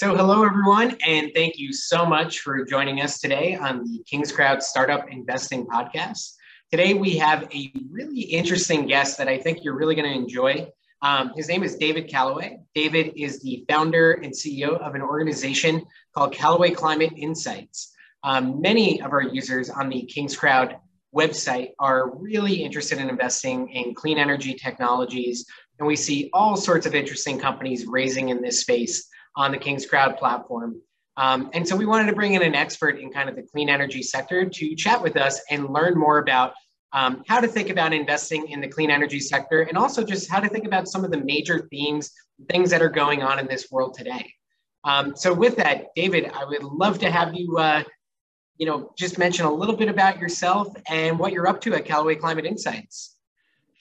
So, hello everyone, and thank you so much for joining us today on the KingsCrowd Startup Investing Podcast. Today, we have a really interesting guest that I think you're really going to enjoy. Um, his name is David Callaway. David is the founder and CEO of an organization called Callaway Climate Insights. Um, many of our users on the KingsCrowd website are really interested in investing in clean energy technologies, and we see all sorts of interesting companies raising in this space on the KingsCrowd platform. Um, and so we wanted to bring in an expert in kind of the clean energy sector to chat with us and learn more about um, how to think about investing in the clean energy sector and also just how to think about some of the major themes, things that are going on in this world today. Um, so with that, David, I would love to have you, uh, you know, just mention a little bit about yourself and what you're up to at Callaway Climate Insights.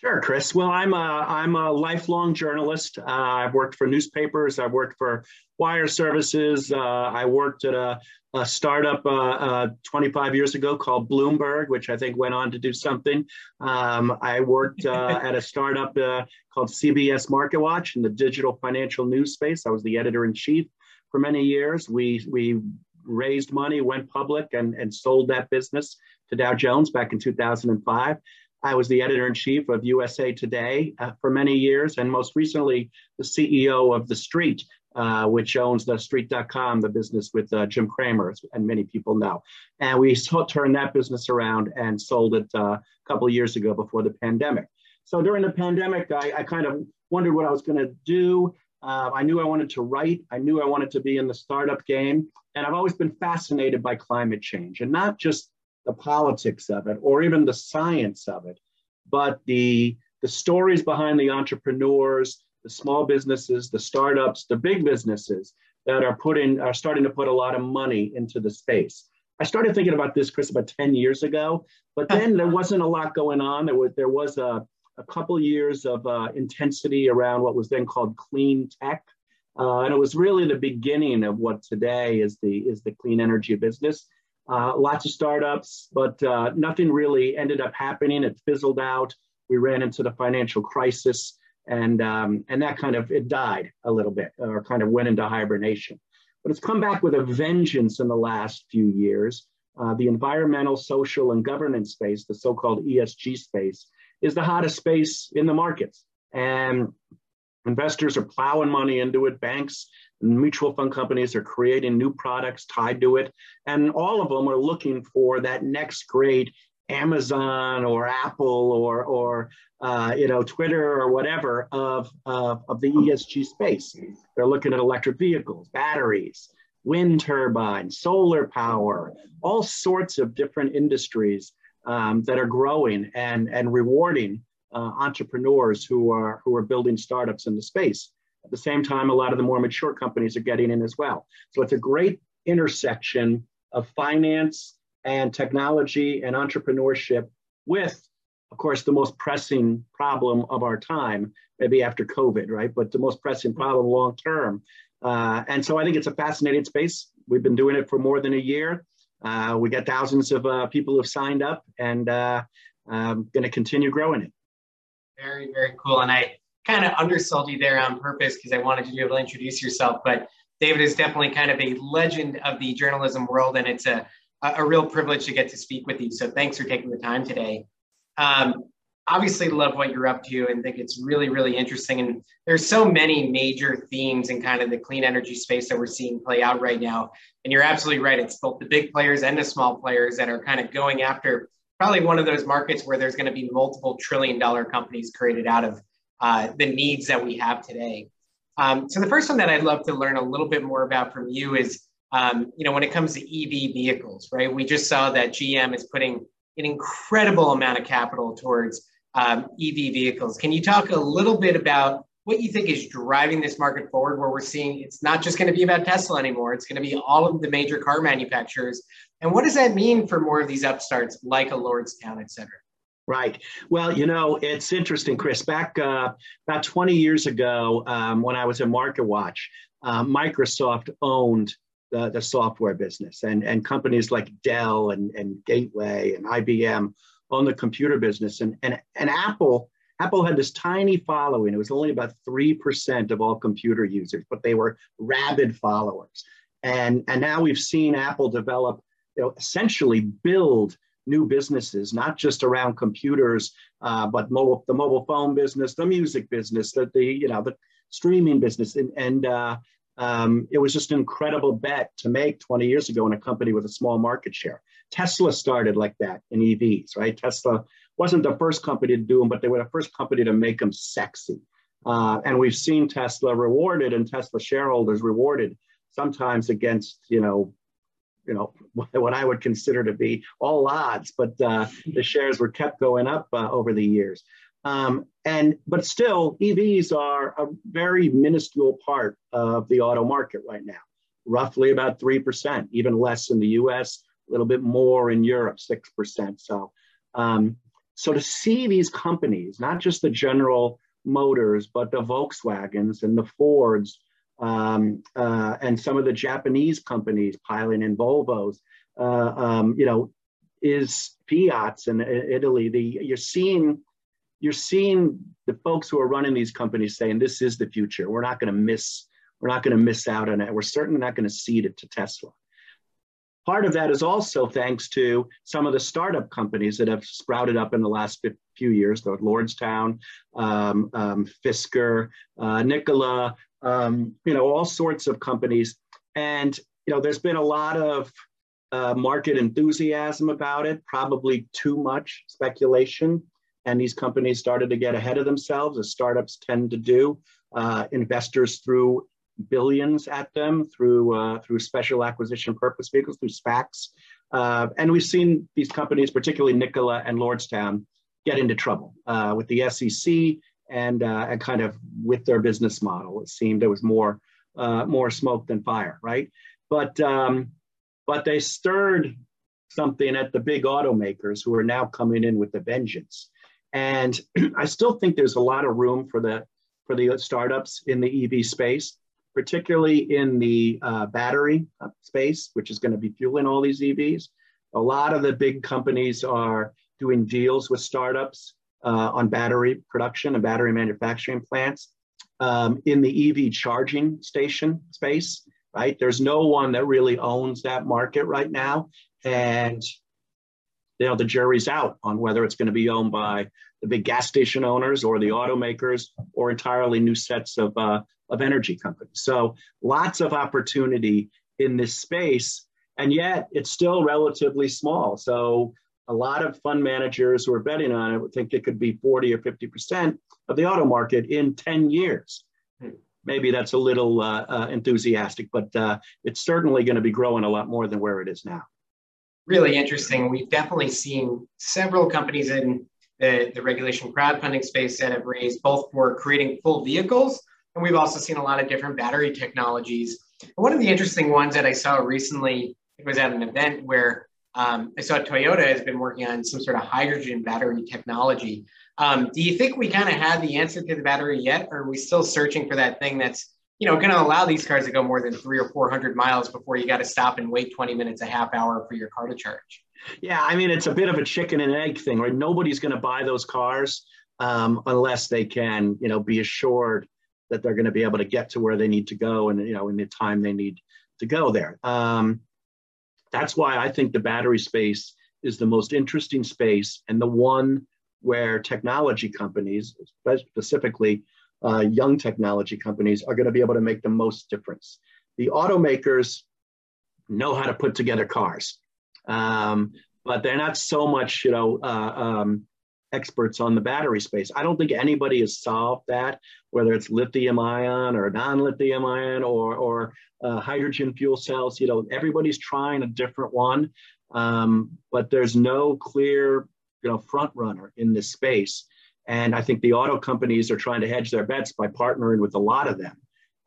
Sure, Chris. Well, I'm a, I'm a lifelong journalist. Uh, I've worked for newspapers. I've worked for wire services. Uh, I worked at a, a startup uh, uh 25 years ago called Bloomberg, which I think went on to do something. Um, I worked uh, at a startup uh, called CBS MarketWatch in the digital financial news space. I was the editor in chief for many years. We, we raised money, went public, and, and sold that business to Dow Jones back in 2005. I was the editor in chief of USA Today uh, for many years, and most recently, the CEO of The Street, uh, which owns the street.com, the business with uh, Jim Cramer, and many people know. And we turned that business around and sold it uh, a couple of years ago before the pandemic. So during the pandemic, I, I kind of wondered what I was going to do. Uh, I knew I wanted to write. I knew I wanted to be in the startup game. And I've always been fascinated by climate change and not just the politics of it or even the science of it, but the, the stories behind the entrepreneurs, the small businesses, the startups, the big businesses that are putting are starting to put a lot of money into the space. I started thinking about this, Chris, about 10 years ago, but then there wasn't a lot going on. There was there was a, a couple years of uh, intensity around what was then called clean tech. Uh, and it was really the beginning of what today is the is the clean energy business. Uh, lots of startups, but uh, nothing really ended up happening. It fizzled out. We ran into the financial crisis, and um, and that kind of it died a little bit, or kind of went into hibernation. But it's come back with a vengeance in the last few years. Uh, the environmental, social, and governance space, the so-called ESG space, is the hottest space in the markets, and investors are plowing money into it. Banks mutual fund companies are creating new products tied to it. And all of them are looking for that next great Amazon or Apple or, or uh, you know, Twitter or whatever of, of, of the ESG space. They're looking at electric vehicles, batteries, wind turbines, solar power, all sorts of different industries um, that are growing and, and rewarding uh, entrepreneurs who are, who are building startups in the space. At the same time, a lot of the more mature companies are getting in as well. So it's a great intersection of finance and technology and entrepreneurship with, of course, the most pressing problem of our time, maybe after COVID, right? But the most pressing problem long term. Uh, and so I think it's a fascinating space. We've been doing it for more than a year. Uh, we got thousands of uh, people who have signed up and uh, I'm going to continue growing it. Very, very cool. And I kind of undersold you there on purpose because I wanted you to be able to introduce yourself. But David is definitely kind of a legend of the journalism world, and it's a, a real privilege to get to speak with you. So thanks for taking the time today. Um, obviously, love what you're up to and think it's really, really interesting. And there's so many major themes in kind of the clean energy space that we're seeing play out right now. And you're absolutely right. It's both the big players and the small players that are kind of going after probably one of those markets where there's going to be multiple trillion dollar companies created out of uh, the needs that we have today. Um, so the first one that I'd love to learn a little bit more about from you is, um, you know, when it comes to EV vehicles, right? We just saw that GM is putting an incredible amount of capital towards um, EV vehicles. Can you talk a little bit about what you think is driving this market forward, where we're seeing it's not just going to be about Tesla anymore; it's going to be all of the major car manufacturers. And what does that mean for more of these upstarts like a Lordstown, et cetera? Right. Well, you know, it's interesting, Chris. Back uh, about 20 years ago, um, when I was at MarketWatch, uh, Microsoft owned the, the software business, and, and companies like Dell and, and Gateway and IBM owned the computer business. And, and, and Apple Apple had this tiny following. It was only about 3% of all computer users, but they were rabid followers. And, and now we've seen Apple develop, you know, essentially build new businesses, not just around computers, uh, but mobile, the mobile phone business, the music business, the, the you know, the streaming business. And, and uh, um, it was just an incredible bet to make 20 years ago in a company with a small market share. Tesla started like that in EVs, right? Tesla wasn't the first company to do them, but they were the first company to make them sexy. Uh, and we've seen Tesla rewarded and Tesla shareholders rewarded sometimes against, you know, you know what I would consider to be all odds, but uh, the shares were kept going up uh, over the years. Um, and but still, EVs are a very minuscule part of the auto market right now, roughly about three percent, even less in the U.S., a little bit more in Europe, six percent. So, um, so to see these companies, not just the General Motors, but the Volkswagens and the Fords, um, uh, and some of the Japanese companies piling in Volvos, uh, um, you know, is Fiat's in Italy. The you're seeing you're seeing the folks who are running these companies saying this is the future. We're not going to miss. We're not going to miss out on it. We're certainly not going to cede it to Tesla. Part of that is also thanks to some of the startup companies that have sprouted up in the last few years, the Lordstown, um, um, Fisker, uh, Nikola, um, you know, all sorts of companies. And, you know, there's been a lot of uh, market enthusiasm about it, probably too much speculation and these companies started to get ahead of themselves, as startups tend to do. Uh, investors threw billions at them through uh, through special acquisition purpose vehicles, through SPACs, uh, and we've seen these companies, particularly Nikola and Lordstown, get into trouble uh, with the SEC and uh, and kind of with their business model. It seemed there was more uh, more smoke than fire, right? But um, but they stirred something at the big automakers who are now coming in with a vengeance. And I still think there's a lot of room for the for the startups in the EV space, particularly in the uh, battery space, which is going to be fueling all these EVs. A lot of the big companies are doing deals with startups uh, on battery production and battery manufacturing plants. Um, in the EV charging station space, right? There's no one that really owns that market right now. And you know, the jury's out on whether it's going to be owned by the big gas station owners or the automakers or entirely new sets of, uh, of energy companies. So lots of opportunity in this space, and yet it's still relatively small. So a lot of fund managers who are betting on it would think it could be 40 or 50% of the auto market in 10 years. Maybe that's a little uh, uh, enthusiastic, but uh, it's certainly going to be growing a lot more than where it is now really interesting. We've definitely seen several companies in the, the regulation crowdfunding space that have raised both for creating full vehicles, and we've also seen a lot of different battery technologies. one of the interesting ones that I saw recently it was at an event where um, I saw Toyota has been working on some sort of hydrogen battery technology. Um, do you think we kind of had the answer to the battery yet, or are we still searching for that thing that's you know, going to allow these cars to go more than three or 400 miles before you got to stop and wait 20 minutes, a half hour for your car to charge. Yeah, I mean, it's a bit of a chicken and egg thing, right? Nobody's going to buy those cars um, unless they can, you know, be assured that they're going to be able to get to where they need to go and, you know, in the time they need to go there. Um, that's why I think the battery space is the most interesting space and the one where technology companies, specifically uh, young technology companies are going to be able to make the most difference. The automakers know how to put together cars, um, but they're not so much, you know, uh, um, experts on the battery space. I don't think anybody has solved that, whether it's lithium ion or non-lithium ion or, or uh, hydrogen fuel cells. You know, everybody's trying a different one, um, but there's no clear, you know, front runner in this space. And I think the auto companies are trying to hedge their bets by partnering with a lot of them.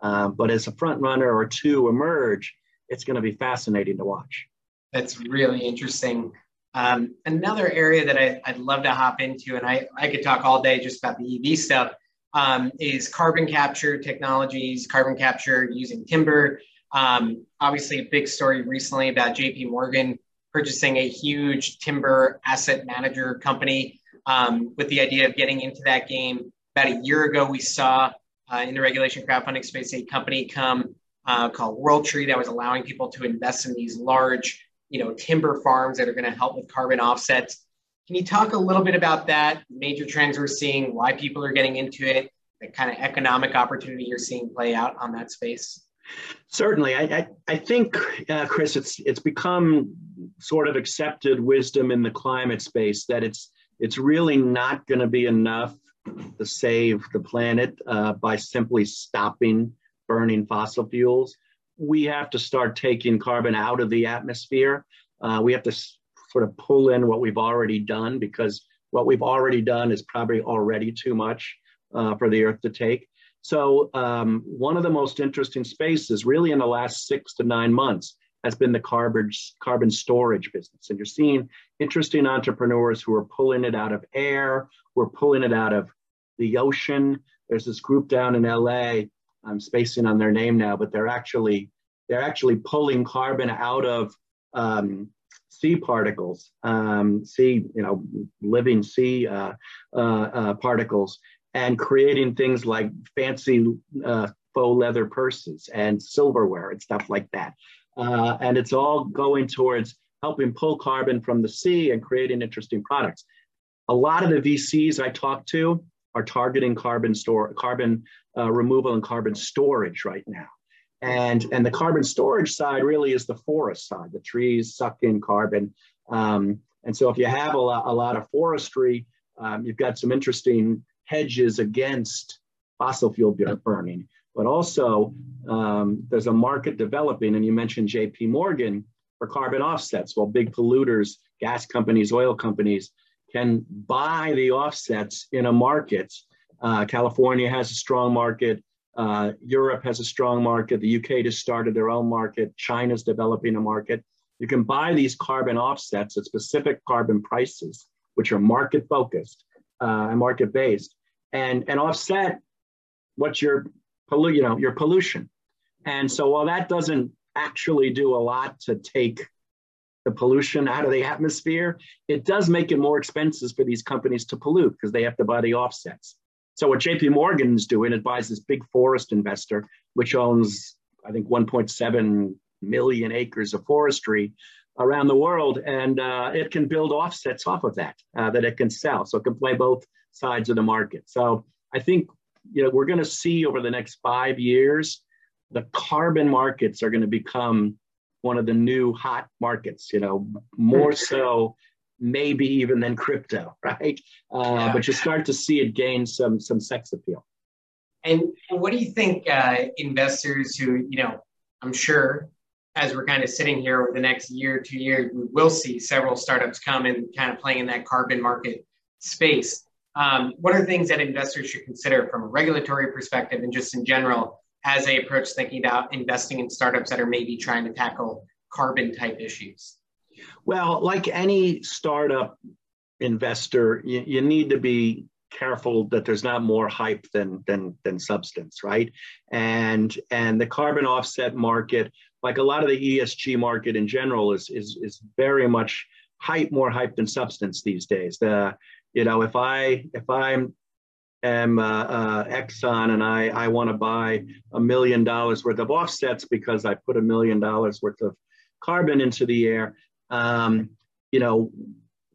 Um, but as a front runner or two emerge, it's going to be fascinating to watch. That's really interesting. Um, another area that I, would love to hop into, and I, I could talk all day just about the EV stuff, um, is carbon capture technologies, carbon capture using timber. Um, obviously, a big story recently about JP Morgan purchasing a huge timber asset manager company um, with the idea of getting into that game. About a year ago, we saw uh, in the regulation crowdfunding space a company come uh, called World Tree that was allowing people to invest in these large, you know, timber farms that are going to help with carbon offsets. Can you talk a little bit about that, major trends we're seeing, why people are getting into it, the kind of economic opportunity you're seeing play out on that space? Certainly, I, I, I think, uh, Chris, it's it's become sort of accepted wisdom in the climate space that it's it's really not going to be enough to save the planet uh, by simply stopping burning fossil fuels. We have to start taking carbon out of the atmosphere. Uh, we have to sort of pull in what we've already done because what we've already done is probably already too much uh, for the Earth to take. So, um, one of the most interesting spaces, really in the last six to nine months, has been the carbon, carbon storage business. And you're seeing interesting entrepreneurs who are pulling it out of air, who are pulling it out of the ocean. There's this group down in LA. I'm spacing on their name now, but they're actually they're actually pulling carbon out of um, sea particles, um, sea you know living sea uh, uh, uh, particles, and creating things like fancy uh, faux leather purses and silverware and stuff like that. Uh, and it's all going towards helping pull carbon from the sea and creating interesting products. A lot of the VCs I talk to are targeting carbon store, carbon uh, removal and carbon storage right now. And, and the carbon storage side really is the forest side. The trees suck in carbon. Um, and so if you have a lot, a lot of forestry, um, you've got some interesting hedges against fossil fuel burning. But also, um, there's a market developing, and you mentioned JP Morgan for carbon offsets. Well, big polluters, gas companies, oil companies can buy the offsets in a market. Uh, California has a strong market. Uh, Europe has a strong market. The UK just started their own market. China's developing a market. You can buy these carbon offsets at specific carbon prices, which are market focused uh, and market based, and, and offset what your pollu- you know your pollution. And so while that doesn't actually do a lot to take the pollution out of the atmosphere, it does make it more expensive for these companies to pollute because they have to buy the offsets. So what JP Morgan is doing, it buys this big forest investor, which owns, I think, 1.7 million acres of forestry around the world, and uh, it can build offsets off of that uh, that it can sell. So it can play both sides of the market. So I think you know we're going to see over the next five years, the carbon markets are going to become one of the new hot markets. You know, more so maybe even than crypto, right? Uh, yeah. But you start to see it gain some some sex appeal. And what do you think uh, investors who, you know, I'm sure as we're kind of sitting here over the next year, two years, we will see several startups come and kind of playing in that carbon market space. Um, what are things that investors should consider from a regulatory perspective and just in general as they approach thinking about investing in startups that are maybe trying to tackle carbon type issues? Well, like any startup investor, you, you need to be careful that there's not more hype than than than substance, right? And and the carbon offset market, like a lot of the ESG market in general, is is is very much hype, more hype than substance these days. The you know, if I if I'm am uh, uh, Exxon and I I want to buy a million dollars worth of offsets because I put a million dollars worth of carbon into the air, um, you know,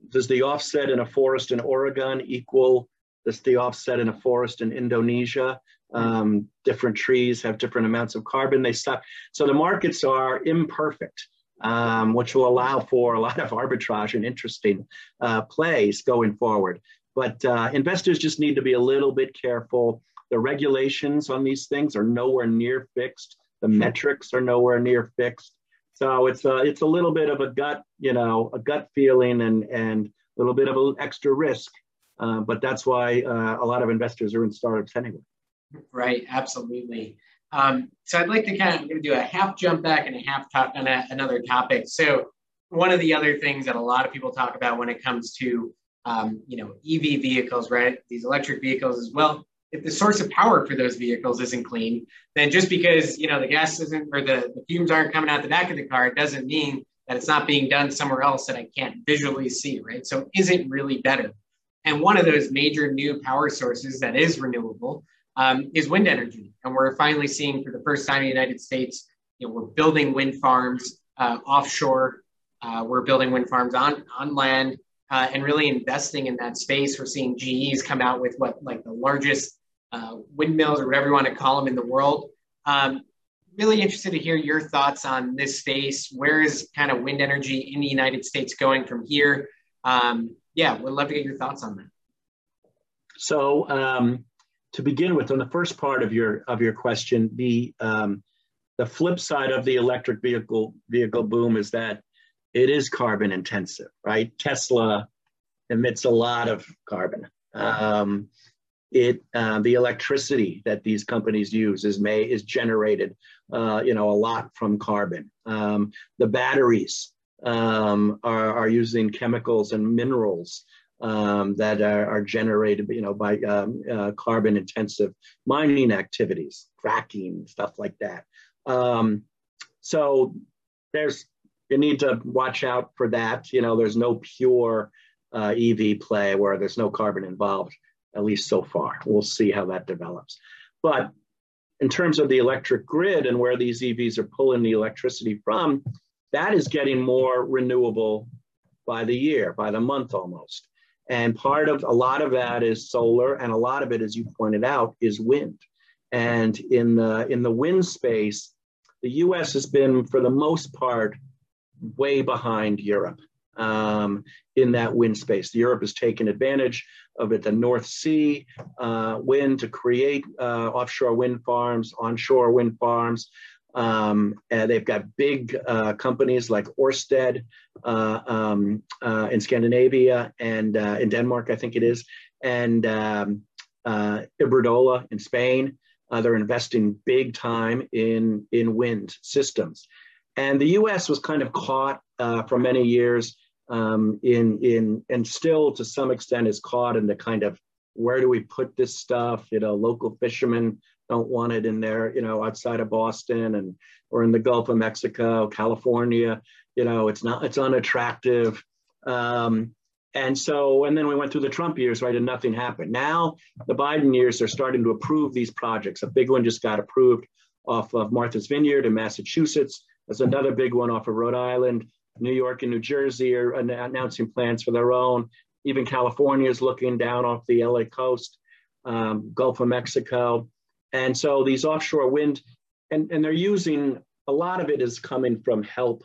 does the offset in a forest in Oregon equal this the offset in a forest in Indonesia? Um, different trees have different amounts of carbon they suck. So the markets are imperfect, um, which will allow for a lot of arbitrage and interesting uh, plays going forward. But uh, investors just need to be a little bit careful. The regulations on these things are nowhere near fixed. The metrics are nowhere near fixed. So it's a, it's a little bit of a gut, you know, a gut feeling and, and a little bit of an extra risk. Uh, but that's why uh, a lot of investors are in startups anyway. Right, absolutely. Um, so I'd like to kind of I'm going to do a half jump back and a half talk on a, another topic. So one of the other things that a lot of people talk about when it comes to um, you know EV vehicles, right? These electric vehicles as well if the source of power for those vehicles isn't clean, then just because you know the gas isn't or the, the fumes aren't coming out the back of the car, it doesn't mean that it's not being done somewhere else that I can't visually see, right? So is it really better? And one of those major new power sources that is renewable um, is wind energy. And we're finally seeing for the first time in the United States, you know, we're building wind farms uh, offshore. Uh, we're building wind farms on, on land uh, and really investing in that space. We're seeing GEs come out with what like the largest uh, windmills or whatever you want to call them in the world. Um, really interested to hear your thoughts on this space. Where is kind of wind energy in the United States going from here? Um, yeah, we'd love to get your thoughts on that. So um, to begin with, on the first part of your of your question, the um, the flip side of the electric vehicle vehicle boom is that it is carbon intensive, right? Tesla emits a lot of carbon. Um, it uh, the electricity that these companies use is may is generated, uh, you know, a lot from carbon. Um, the batteries um, are, are using chemicals and minerals um, that are, are, generated, you know, by um, uh, carbon intensive mining activities, fracking, stuff like that. Um, so there's, you need to watch out for that. You know, there's no pure uh, EV play where there's no carbon involved, at least so far. We'll see how that develops. But in terms of the electric grid and where these EVs are pulling the electricity from, that is getting more renewable by the year, by the month almost. And part of a lot of that is solar, and a lot of it, as you pointed out, is wind. And in the in the wind space, the U.S. has been, for the most part, way behind Europe um, in that wind space. Europe has taken advantage of it, the North Sea uh, wind to create uh, offshore wind farms, onshore wind farms. Um, they've got big uh, companies like Orsted uh, um, uh, in Scandinavia and uh, in Denmark, I think it is, and um, Iberdrola in Spain. They're investing big time in, in wind systems. And the US was kind of caught for many years um, in, in, and still to some extent is caught in the kind of where do we put this stuff? You know, local fishermen don't want it in there, you know, outside of Boston and or in the Gulf of Mexico, California. You know, it's not, it's unattractive. Um, and so, and then we went through the Trump years, right, and nothing happened. Now, the Biden years, they're starting to approve these projects. A big one just got approved off of Martha's Vineyard in Massachusetts. There's another big one off of Rhode Island. New York and New Jersey are announcing plans for their own. Even California is looking down off the LA coast, um, Gulf of Mexico. And so these offshore wind, and, and they're using a lot of it is coming from help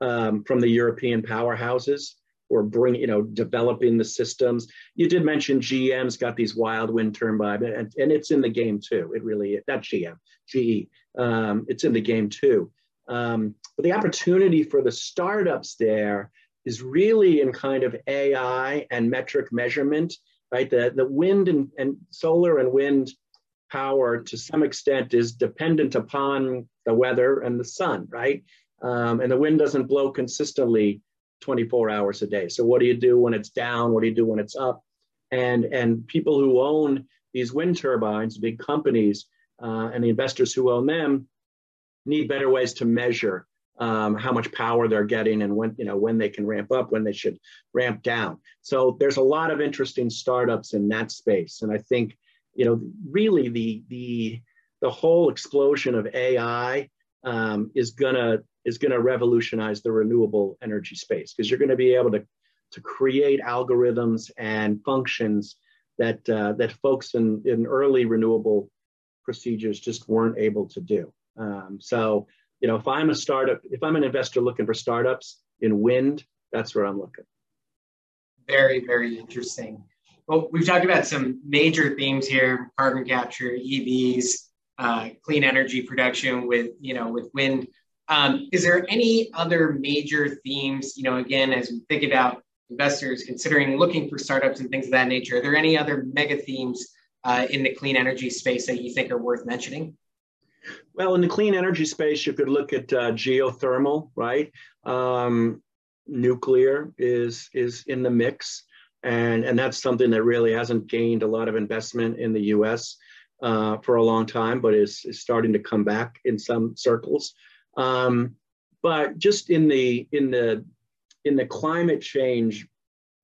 um, from the European powerhouses or bring, you know, developing the systems. You did mention GM's got these wild wind turbines, and, and it's in the game too. It really, not GM, GE, um, it's in the game too. Um, but the opportunity for the startups there is really in kind of AI and metric measurement, right? The, the wind and, and solar and wind power to some extent is dependent upon the weather and the sun, right? Um, and the wind doesn't blow consistently 24 hours a day. So what do you do when it's down? What do you do when it's up? And, and people who own these wind turbines, big companies, uh, and the investors who own them need better ways to measure um, how much power they're getting and when you know when they can ramp up, when they should ramp down. So there's a lot of interesting startups in that space, and I think you know, really the the the whole explosion of AI um, is gonna is gonna revolutionize the renewable energy space because you're gonna be able to to create algorithms and functions that uh, that folks in in early renewable procedures just weren't able to do. Um, so you know, if I'm a startup, if I'm an investor looking for startups in wind, that's where I'm looking. Very, very interesting. Well, we've talked about some major themes here: carbon capture, EVs, uh, clean energy production with you know with wind. Um, is there any other major themes? You know, again, as we think about investors considering looking for startups and things of that nature, are there any other mega themes uh, in the clean energy space that you think are worth mentioning? Well, in the clean energy space, you could look at uh, geothermal, right? Um, nuclear is is in the mix and and that's something that really hasn't gained a lot of investment in the U.S. Uh, for a long time, but is, is starting to come back in some circles. Um, but just in the in the in the climate change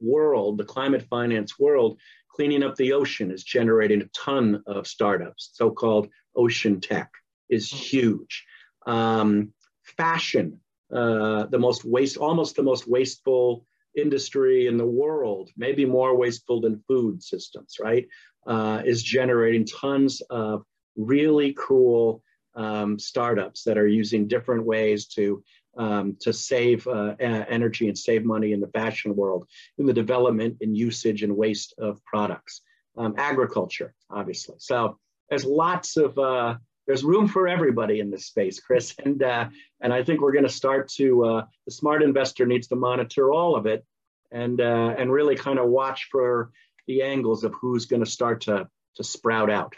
world, the climate finance world, cleaning up the ocean is generating a ton of startups. So called ocean tech is huge. Um, fashion, uh, the most waste, almost the most wasteful industry in the world, maybe more wasteful than food systems, right? Uh, is generating tons of really cool um, startups that are using different ways to um, to save uh, energy and save money in the fashion world, in the development and usage and waste of products, um, agriculture, obviously. So there's lots of uh, there's room for everybody in this space, Chris, and uh, and I think we're going to start to uh, the smart investor needs to monitor all of it, and uh, and really kind of watch for the angles of who's going to start to to sprout out.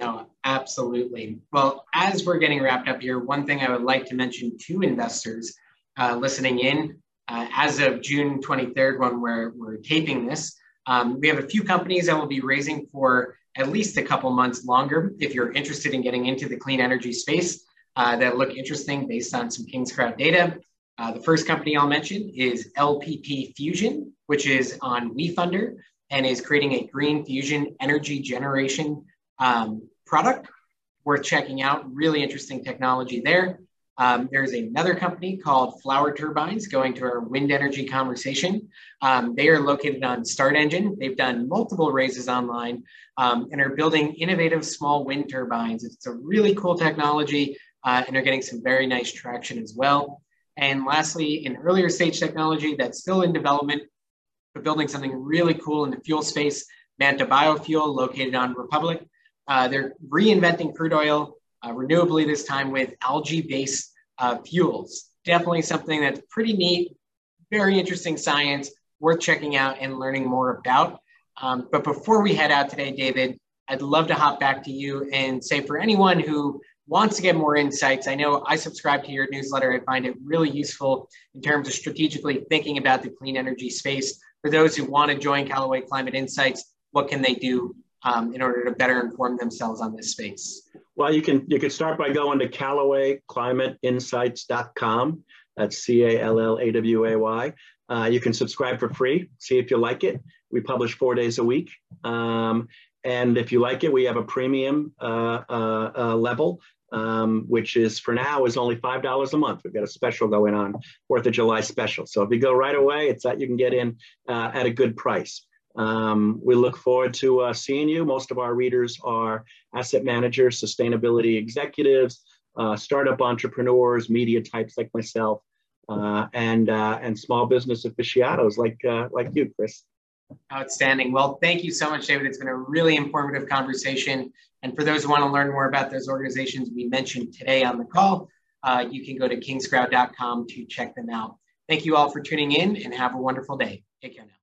No, absolutely. Well, as we're getting wrapped up here, one thing I would like to mention to investors uh, listening in, uh, as of June 23rd, when we're, we're taping this, um, we have a few companies that will be raising for at least a couple months longer. If you're interested in getting into the clean energy space, uh, that look interesting based on some Kingscrowd data. Uh, the first company I'll mention is LPP Fusion, which is on WeFunder and is creating a green fusion energy generation um, product worth checking out. Really interesting technology there. Um, there's another company called Flower Turbines going to our wind energy conversation. Um, they are located on StartEngine. They've done multiple raises online um, and are building innovative small wind turbines. It's a really cool technology uh, and are getting some very nice traction as well. And lastly, an earlier stage technology that's still in development, but building something really cool in the fuel space, Manta Biofuel, located on Republic. Uh, they're reinventing crude oil uh, renewably this time with algae-based uh, fuels. Definitely something that's pretty neat, very interesting science, worth checking out and learning more about. Um, but before we head out today, David, I'd love to hop back to you and say for anyone who wants to get more insights, I know I subscribe to your newsletter. I find it really useful in terms of strategically thinking about the clean energy space. For those who want to join Callaway Climate Insights, what can they do um, in order to better inform themselves on this space? Well, you can you can start by going to CallawayClimateInsights.com. That's C A L L A W A Y. Uh, you can subscribe for free. See if you like it. We publish four days a week. Um, and if you like it, we have a premium uh, uh, uh level, um, which is for now is only five dollars a month. We've got a special going on, Fourth of July special. So if you go right away, it's that you can get in uh, at a good price. Um, we look forward to uh, seeing you. Most of our readers are asset managers, sustainability executives, uh, startup entrepreneurs, media types like myself, uh, and uh, and small business aficionados like uh, like you, Chris. Outstanding. Well, thank you so much, David. It's been a really informative conversation. And for those who want to learn more about those organizations we mentioned today on the call, uh, you can go to kingscrowd.com to check them out. Thank you all for tuning in and have a wonderful day. Take care now.